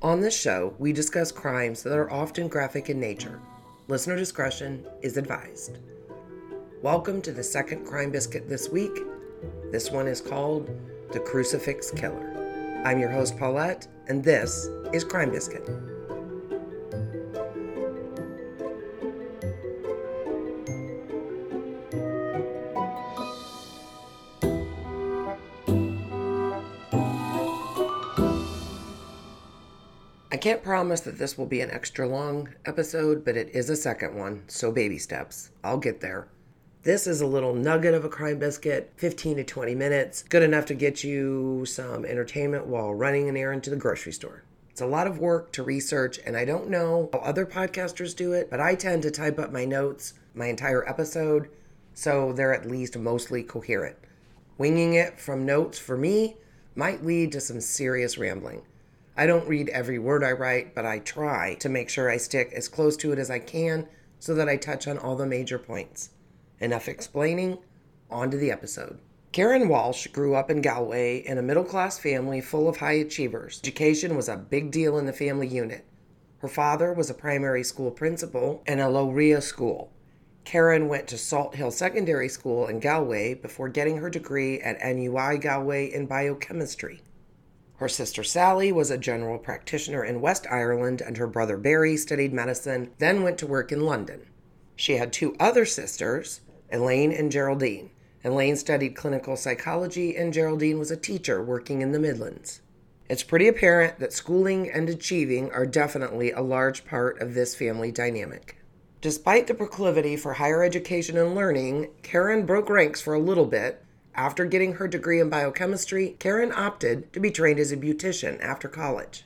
On this show, we discuss crimes that are often graphic in nature. Listener discretion is advised. Welcome to the second crime biscuit this week. This one is called The Crucifix Killer. I'm your host, Paulette, and this is Crime Biscuit. I can't promise that this will be an extra long episode, but it is a second one, so baby steps. I'll get there. This is a little nugget of a crime biscuit, 15 to 20 minutes, good enough to get you some entertainment while running an errand to the grocery store. It's a lot of work to research, and I don't know how other podcasters do it, but I tend to type up my notes my entire episode so they're at least mostly coherent. Winging it from notes for me might lead to some serious rambling. I don't read every word I write, but I try to make sure I stick as close to it as I can so that I touch on all the major points. Enough explaining, on to the episode. Karen Walsh grew up in Galway in a middle class family full of high achievers. Education was a big deal in the family unit. Her father was a primary school principal in a Loria school. Karen went to Salt Hill Secondary School in Galway before getting her degree at NUI Galway in biochemistry. Her sister Sally was a general practitioner in West Ireland, and her brother Barry studied medicine, then went to work in London. She had two other sisters, Elaine and Geraldine. Elaine studied clinical psychology, and Geraldine was a teacher working in the Midlands. It's pretty apparent that schooling and achieving are definitely a large part of this family dynamic. Despite the proclivity for higher education and learning, Karen broke ranks for a little bit after getting her degree in biochemistry, Karen opted to be trained as a beautician after college.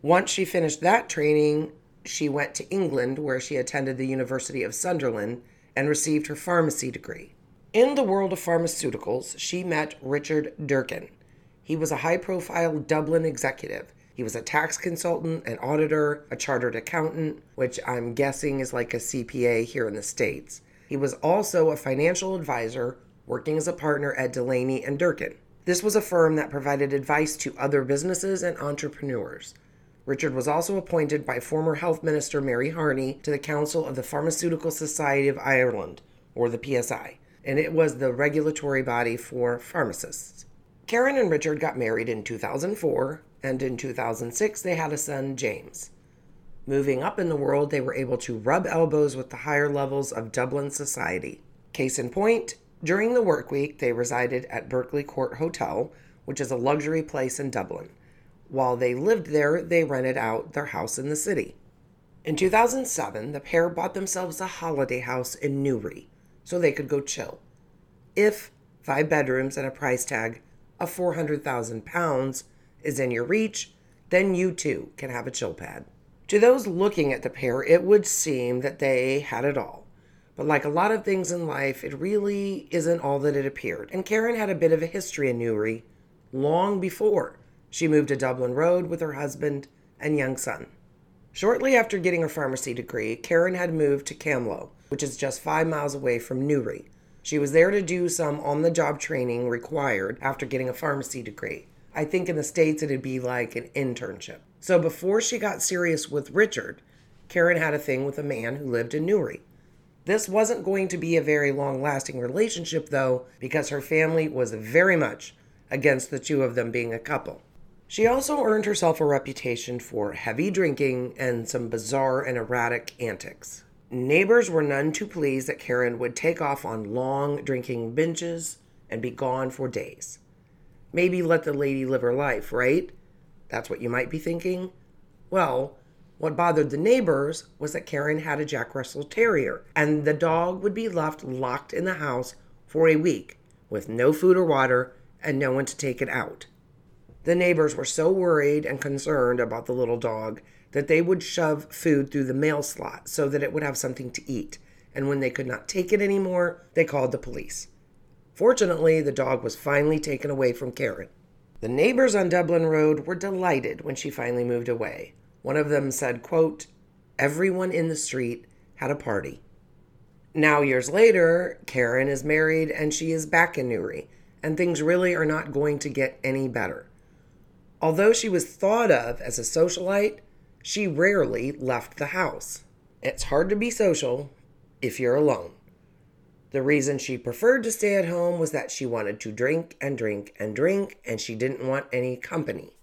Once she finished that training, she went to England where she attended the University of Sunderland and received her pharmacy degree. In the world of pharmaceuticals, she met Richard Durkin. He was a high profile Dublin executive. He was a tax consultant, an auditor, a chartered accountant, which I'm guessing is like a CPA here in the States. He was also a financial advisor working as a partner at Delaney and Durkin. This was a firm that provided advice to other businesses and entrepreneurs. Richard was also appointed by former Health Minister Mary Harney to the Council of the Pharmaceutical Society of Ireland, or the PSI, and it was the regulatory body for pharmacists. Karen and Richard got married in 2004, and in 2006 they had a son, James. Moving up in the world, they were able to rub elbows with the higher levels of Dublin society. Case in point, during the work week, they resided at Berkeley Court Hotel, which is a luxury place in Dublin. While they lived there, they rented out their house in the city. In 2007, the pair bought themselves a holiday house in Newry so they could go chill. If five bedrooms and a price tag of 400,000 pounds is in your reach, then you too can have a chill pad. To those looking at the pair, it would seem that they had it all. But like a lot of things in life, it really isn't all that it appeared. And Karen had a bit of a history in Newry long before she moved to Dublin Road with her husband and young son. Shortly after getting her pharmacy degree, Karen had moved to Camlough, which is just five miles away from Newry. She was there to do some on the job training required after getting a pharmacy degree. I think in the States it'd be like an internship. So before she got serious with Richard, Karen had a thing with a man who lived in Newry. This wasn't going to be a very long lasting relationship, though, because her family was very much against the two of them being a couple. She also earned herself a reputation for heavy drinking and some bizarre and erratic antics. Neighbors were none too pleased that Karen would take off on long drinking binges and be gone for days. Maybe let the lady live her life, right? That's what you might be thinking. Well, what bothered the neighbors was that Karen had a Jack Russell Terrier, and the dog would be left locked in the house for a week with no food or water and no one to take it out. The neighbors were so worried and concerned about the little dog that they would shove food through the mail slot so that it would have something to eat. And when they could not take it anymore, they called the police. Fortunately, the dog was finally taken away from Karen. The neighbors on Dublin Road were delighted when she finally moved away. One of them said, quote, Everyone in the street had a party. Now, years later, Karen is married and she is back in Newry, and things really are not going to get any better. Although she was thought of as a socialite, she rarely left the house. It's hard to be social if you're alone. The reason she preferred to stay at home was that she wanted to drink and drink and drink, and she didn't want any company.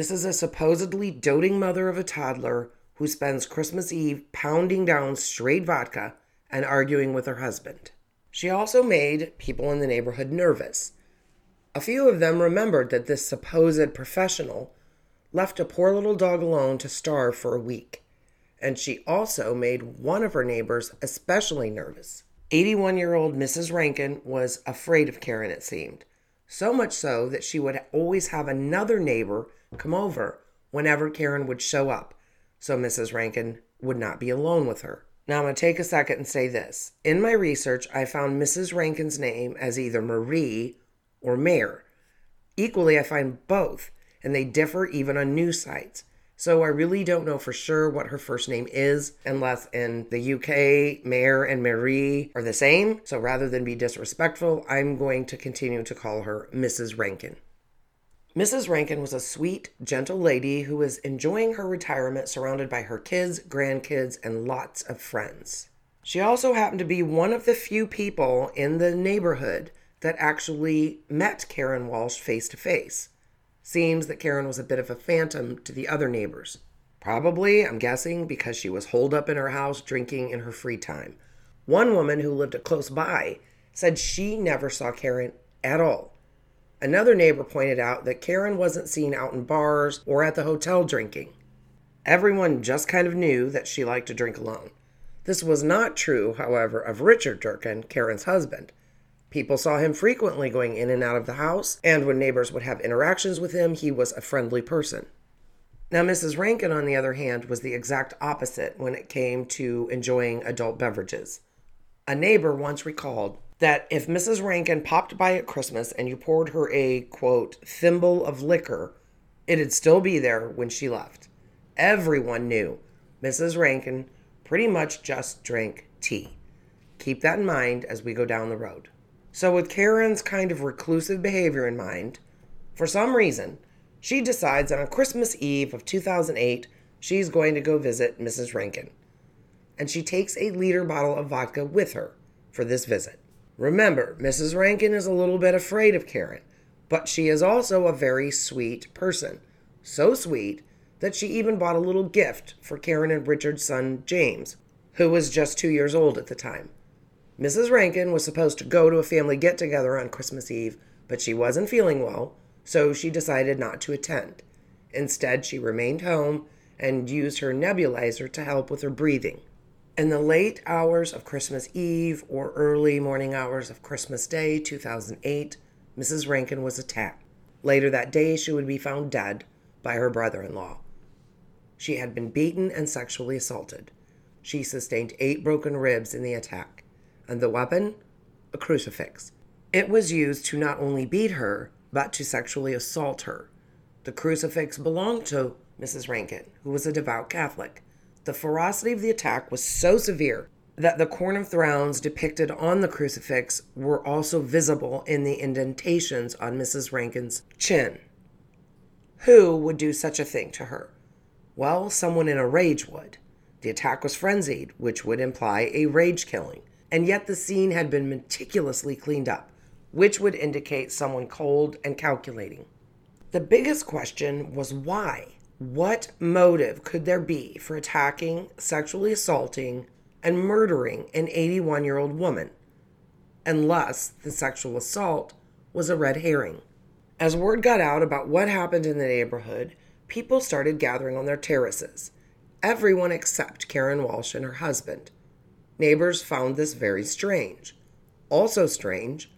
This is a supposedly doting mother of a toddler who spends Christmas Eve pounding down straight vodka and arguing with her husband. She also made people in the neighborhood nervous. A few of them remembered that this supposed professional left a poor little dog alone to starve for a week. And she also made one of her neighbors especially nervous. 81 year old Mrs. Rankin was afraid of Karen, it seemed. So much so that she would always have another neighbor come over whenever Karen would show up, so Mrs. Rankin would not be alone with her. Now, I'm going to take a second and say this. In my research, I found Mrs. Rankin's name as either Marie or Mayor. Equally, I find both, and they differ even on news sites. So I really don't know for sure what her first name is, unless in the UK, Mayor and Marie are the same. So rather than be disrespectful, I'm going to continue to call her Mrs. Rankin. Mrs. Rankin was a sweet, gentle lady who was enjoying her retirement surrounded by her kids, grandkids, and lots of friends. She also happened to be one of the few people in the neighborhood that actually met Karen Walsh face to face. Seems that Karen was a bit of a phantom to the other neighbors. Probably, I'm guessing, because she was holed up in her house drinking in her free time. One woman who lived close by said she never saw Karen at all. Another neighbor pointed out that Karen wasn't seen out in bars or at the hotel drinking. Everyone just kind of knew that she liked to drink alone. This was not true, however, of Richard Durkin, Karen's husband. People saw him frequently going in and out of the house, and when neighbors would have interactions with him, he was a friendly person. Now, Mrs. Rankin, on the other hand, was the exact opposite when it came to enjoying adult beverages. A neighbor once recalled that if Mrs. Rankin popped by at Christmas and you poured her a, quote, thimble of liquor, it'd still be there when she left. Everyone knew Mrs. Rankin pretty much just drank tea. Keep that in mind as we go down the road. So, with Karen's kind of reclusive behavior in mind, for some reason, she decides on Christmas Eve of 2008, she's going to go visit Mrs. Rankin. And she takes a liter bottle of vodka with her for this visit. Remember, Mrs. Rankin is a little bit afraid of Karen, but she is also a very sweet person. So sweet that she even bought a little gift for Karen and Richard's son, James, who was just two years old at the time. Mrs. Rankin was supposed to go to a family get together on Christmas Eve, but she wasn't feeling well, so she decided not to attend. Instead, she remained home and used her nebulizer to help with her breathing. In the late hours of Christmas Eve or early morning hours of Christmas Day 2008, Mrs. Rankin was attacked. Later that day, she would be found dead by her brother in law. She had been beaten and sexually assaulted. She sustained eight broken ribs in the attack and the weapon, a crucifix. It was used to not only beat her, but to sexually assault her. The crucifix belonged to Mrs. Rankin, who was a devout Catholic. The ferocity of the attack was so severe that the corn of thorns depicted on the crucifix were also visible in the indentations on Mrs. Rankin's chin. Who would do such a thing to her? Well, someone in a rage would. The attack was frenzied, which would imply a rage killing and yet the scene had been meticulously cleaned up, which would indicate someone cold and calculating. The biggest question was why? What motive could there be for attacking, sexually assaulting, and murdering an 81 year old woman? Unless the sexual assault was a red herring. As word got out about what happened in the neighborhood, people started gathering on their terraces. Everyone except Karen Walsh and her husband. Neighbors found this very strange. Also strange,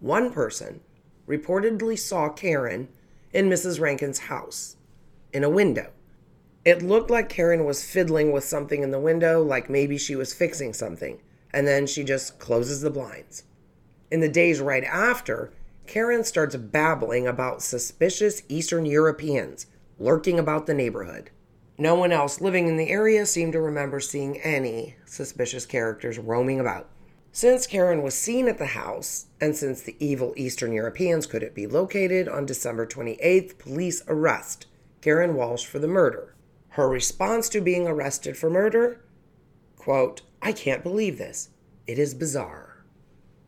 one person reportedly saw Karen in Mrs. Rankin's house in a window. It looked like Karen was fiddling with something in the window, like maybe she was fixing something, and then she just closes the blinds. In the days right after, Karen starts babbling about suspicious Eastern Europeans lurking about the neighborhood. No one else living in the area seemed to remember seeing any suspicious characters roaming about. Since Karen was seen at the house, and since the evil Eastern Europeans couldn't be located, on December 28th, police arrest Karen Walsh for the murder. Her response to being arrested for murder? Quote, I can't believe this. It is bizarre.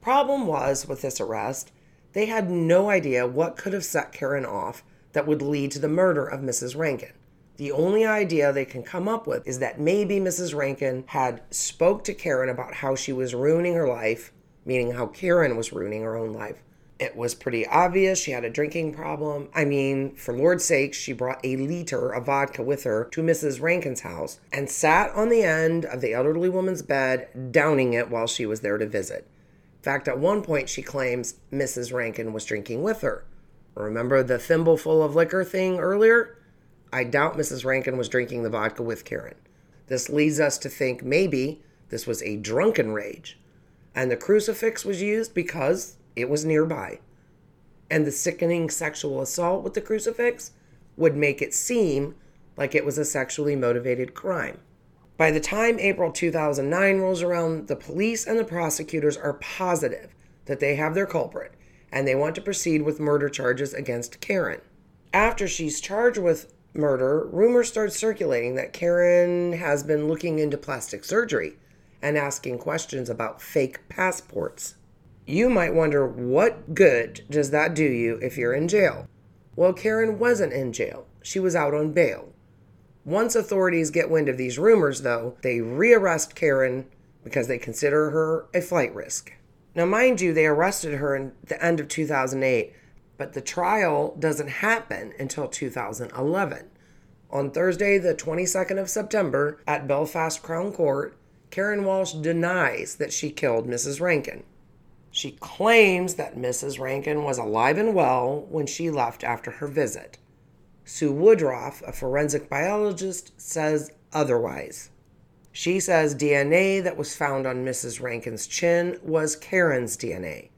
Problem was with this arrest, they had no idea what could have set Karen off that would lead to the murder of Mrs. Rankin. The only idea they can come up with is that maybe Mrs. Rankin had spoke to Karen about how she was ruining her life, meaning how Karen was ruining her own life. It was pretty obvious she had a drinking problem. I mean, for Lord's sake, she brought a liter of vodka with her to Mrs. Rankin's house and sat on the end of the elderly woman's bed, downing it while she was there to visit. In fact, at one point, she claims Mrs. Rankin was drinking with her. Remember the thimbleful of liquor thing earlier? I doubt Mrs. Rankin was drinking the vodka with Karen. This leads us to think maybe this was a drunken rage. And the crucifix was used because it was nearby. And the sickening sexual assault with the crucifix would make it seem like it was a sexually motivated crime. By the time April 2009 rolls around, the police and the prosecutors are positive that they have their culprit and they want to proceed with murder charges against Karen. After she's charged with murder, rumors start circulating that Karen has been looking into plastic surgery and asking questions about fake passports. You might wonder what good does that do you if you're in jail? Well, Karen wasn't in jail. She was out on bail. Once authorities get wind of these rumors, though, they rearrest Karen because they consider her a flight risk. Now, mind you, they arrested her in the end of 2008, but the trial doesn't happen until 2011. On Thursday, the 22nd of September, at Belfast Crown Court, Karen Walsh denies that she killed Mrs. Rankin. She claims that Mrs. Rankin was alive and well when she left after her visit. Sue Woodruff, a forensic biologist, says otherwise. She says DNA that was found on Mrs. Rankin's chin was Karen's DNA.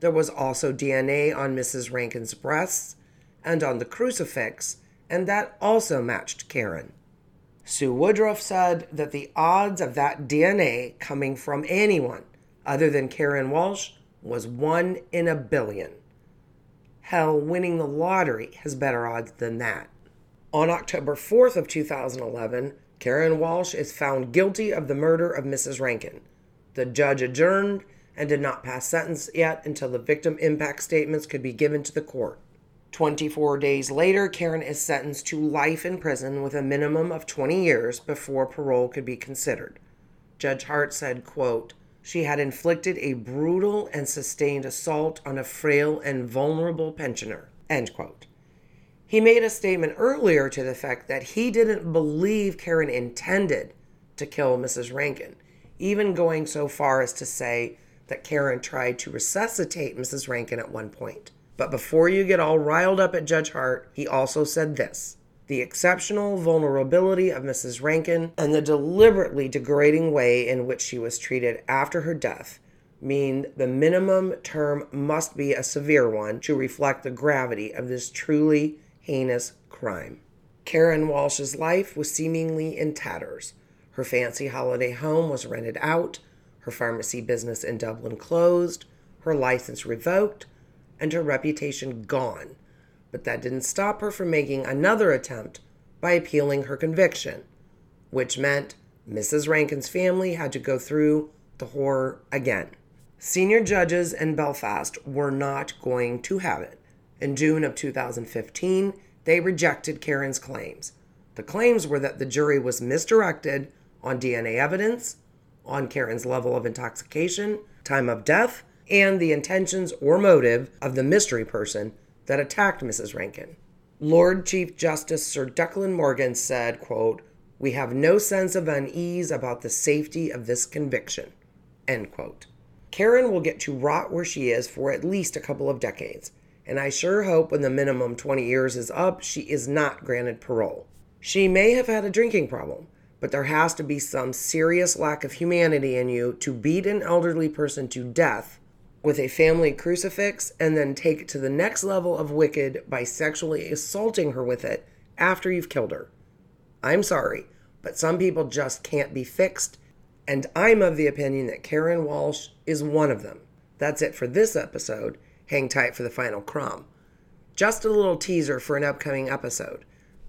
There was also DNA on Mrs. Rankin's breasts and on the crucifix, and that also matched Karen. Sue Woodruff said that the odds of that DNA coming from anyone other than Karen Walsh was one in a billion. Hell, winning the lottery has better odds than that. On October 4th of 2011, Karen Walsh is found guilty of the murder of Mrs. Rankin. The judge adjourned and did not pass sentence yet until the victim impact statements could be given to the court. 24 days later, Karen is sentenced to life in prison with a minimum of 20 years before parole could be considered. Judge Hart said, quote, she had inflicted a brutal and sustained assault on a frail and vulnerable pensioner. End quote. He made a statement earlier to the effect that he didn't believe Karen intended to kill Mrs. Rankin, even going so far as to say that Karen tried to resuscitate Mrs. Rankin at one point. But before you get all riled up at Judge Hart, he also said this the exceptional vulnerability of Mrs. Rankin, and the deliberately degrading way in which she was treated after her death mean the minimum term must be a severe one to reflect the gravity of this truly heinous crime. Karen Walsh's life was seemingly in tatters. Her fancy holiday home was rented out, her pharmacy business in Dublin closed, her license revoked, and her reputation gone but that didn't stop her from making another attempt by appealing her conviction, which meant Mrs. Rankin's family had to go through the horror again. Senior judges in Belfast were not going to have it. In June of 2015, they rejected Karen's claims. The claims were that the jury was misdirected on DNA evidence, on Karen's level of intoxication, time of death, and the intentions or motive of the mystery person that attacked Mrs. Rankin. Lord Chief Justice Sir Declan Morgan said, quote, We have no sense of unease about the safety of this conviction. End quote. Karen will get to rot where she is for at least a couple of decades, and I sure hope when the minimum 20 years is up, she is not granted parole. She may have had a drinking problem, but there has to be some serious lack of humanity in you to beat an elderly person to death with a family crucifix and then take it to the next level of wicked by sexually assaulting her with it after you've killed her. I'm sorry, but some people just can't be fixed, And I'm of the opinion that Karen Walsh is one of them. That's it for this episode. Hang tight for the final crumb. Just a little teaser for an upcoming episode.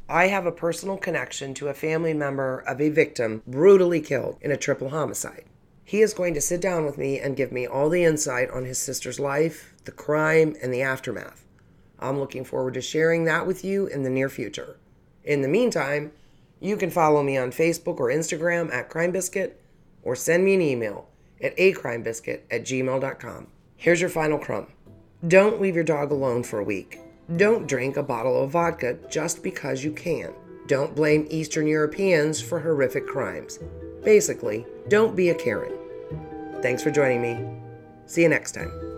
I have a personal connection to a family member of a victim brutally killed in a triple homicide. He is going to sit down with me and give me all the insight on his sister's life, the crime, and the aftermath. I'm looking forward to sharing that with you in the near future. In the meantime, you can follow me on Facebook or Instagram at Crime Biscuit or send me an email at acrimebiscuit at gmail.com. Here's your final crumb. Don't leave your dog alone for a week. Don't drink a bottle of vodka just because you can. Don't blame Eastern Europeans for horrific crimes. Basically, don't be a Karen. Thanks for joining me. See you next time.